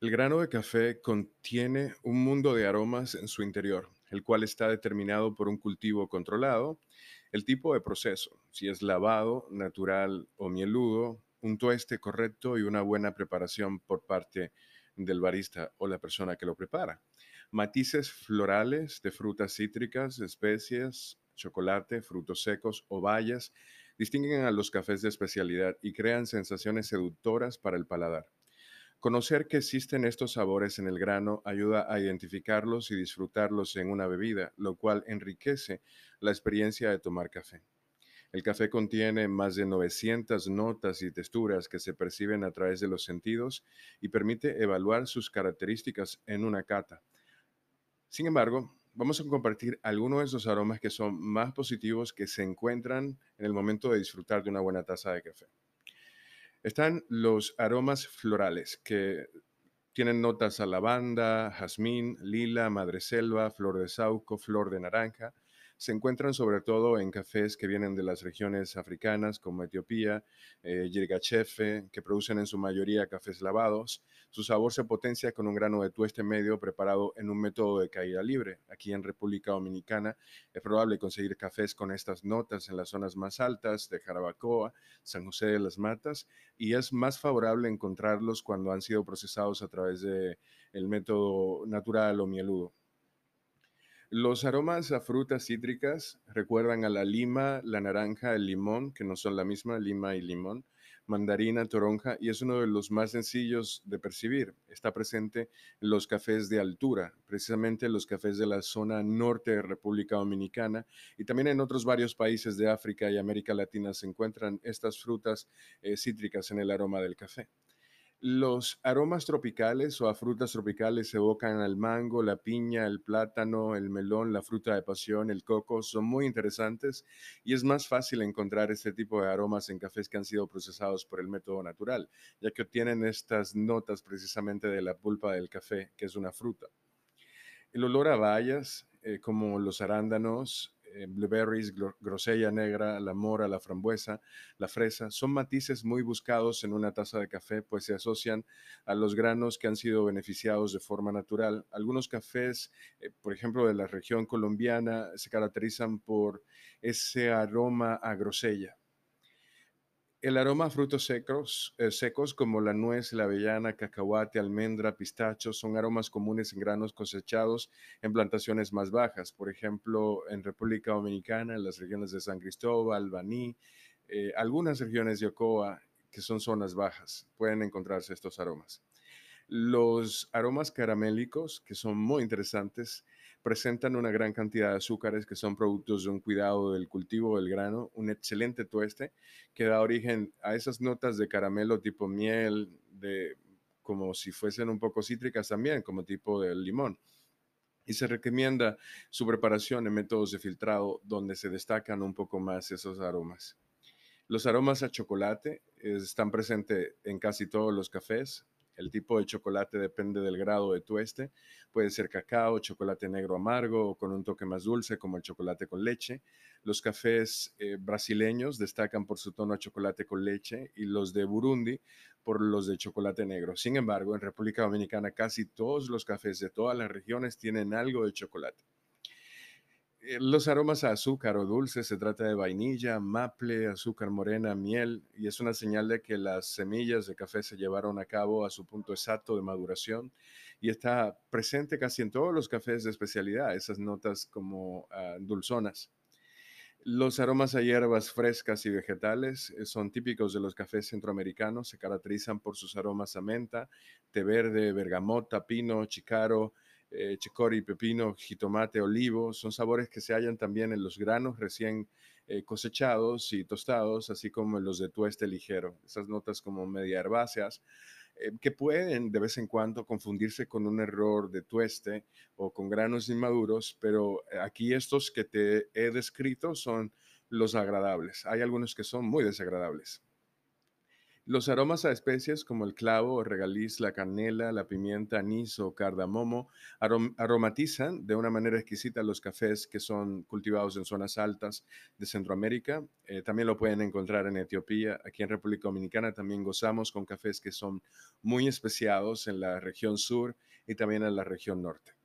El grano de café contiene un mundo de aromas en su interior, el cual está determinado por un cultivo controlado, el tipo de proceso, si es lavado, natural o mieludo, un tueste correcto y una buena preparación por parte del barista o la persona que lo prepara. Matices florales de frutas cítricas, especies, chocolate, frutos secos o bayas distinguen a los cafés de especialidad y crean sensaciones seductoras para el paladar. Conocer que existen estos sabores en el grano ayuda a identificarlos y disfrutarlos en una bebida, lo cual enriquece la experiencia de tomar café. El café contiene más de 900 notas y texturas que se perciben a través de los sentidos y permite evaluar sus características en una cata. Sin embargo, vamos a compartir algunos de esos aromas que son más positivos que se encuentran en el momento de disfrutar de una buena taza de café. Están los aromas florales que tienen notas a lavanda, jazmín, lila, madreselva, flor de sauco, flor de naranja, se encuentran sobre todo en cafés que vienen de las regiones africanas como Etiopía, eh, Yirgachefe, que producen en su mayoría cafés lavados. Su sabor se potencia con un grano de tueste medio preparado en un método de caída libre. Aquí en República Dominicana es probable conseguir cafés con estas notas en las zonas más altas de Jarabacoa, San José de las Matas, y es más favorable encontrarlos cuando han sido procesados a través del el método natural o mieludo. Los aromas a frutas cítricas recuerdan a la lima, la naranja, el limón, que no son la misma, lima y limón, mandarina, toronja, y es uno de los más sencillos de percibir. Está presente en los cafés de altura, precisamente los cafés de la zona norte de República Dominicana, y también en otros varios países de África y América Latina se encuentran estas frutas eh, cítricas en el aroma del café. Los aromas tropicales o a frutas tropicales evocan al mango, la piña, el plátano, el melón, la fruta de pasión, el coco, son muy interesantes y es más fácil encontrar este tipo de aromas en cafés que han sido procesados por el método natural, ya que obtienen estas notas precisamente de la pulpa del café, que es una fruta. El olor a bayas, eh, como los arándanos, blueberries, grosella negra, la mora, la frambuesa, la fresa, son matices muy buscados en una taza de café, pues se asocian a los granos que han sido beneficiados de forma natural. Algunos cafés, eh, por ejemplo, de la región colombiana, se caracterizan por ese aroma a grosella. El aroma a frutos secos, eh, secos como la nuez, la avellana, cacahuate, almendra, pistacho son aromas comunes en granos cosechados en plantaciones más bajas. Por ejemplo, en República Dominicana, en las regiones de San Cristóbal, Baní, eh, algunas regiones de Ocoa, que son zonas bajas, pueden encontrarse estos aromas. Los aromas caramélicos, que son muy interesantes, presentan una gran cantidad de azúcares que son productos de un cuidado del cultivo del grano, un excelente tueste que da origen a esas notas de caramelo tipo miel, de como si fuesen un poco cítricas también, como tipo de limón. Y se recomienda su preparación en métodos de filtrado donde se destacan un poco más esos aromas. Los aromas a chocolate están presentes en casi todos los cafés, el tipo de chocolate depende del grado de tueste. Puede ser cacao, chocolate negro amargo o con un toque más dulce como el chocolate con leche. Los cafés eh, brasileños destacan por su tono a chocolate con leche y los de Burundi por los de chocolate negro. Sin embargo, en República Dominicana casi todos los cafés de todas las regiones tienen algo de chocolate. Eh, los aromas a azúcar o dulce se trata de vainilla, maple, azúcar morena, miel, y es una señal de que las semillas de café se llevaron a cabo a su punto exacto de maduración y está presente casi en todos los cafés de especialidad, esas notas como ah, dulzonas. Los aromas a hierbas frescas y vegetales eh, son típicos de los cafés centroamericanos, se caracterizan por sus aromas a menta, té verde, bergamota, pino, chicaro, eh, chicori, pepino, jitomate, olivo, son sabores que se hallan también en los granos recién eh, cosechados y tostados, así como en los de tueste ligero, esas notas como media herbáceas, eh, que pueden de vez en cuando confundirse con un error de tueste o con granos inmaduros, pero aquí estos que te he descrito son los agradables. Hay algunos que son muy desagradables. Los aromas a especias como el clavo, regaliz, la canela, la pimienta, anís o cardamomo arom- aromatizan de una manera exquisita los cafés que son cultivados en zonas altas de Centroamérica. Eh, también lo pueden encontrar en Etiopía. Aquí en República Dominicana también gozamos con cafés que son muy especiados en la región sur y también en la región norte.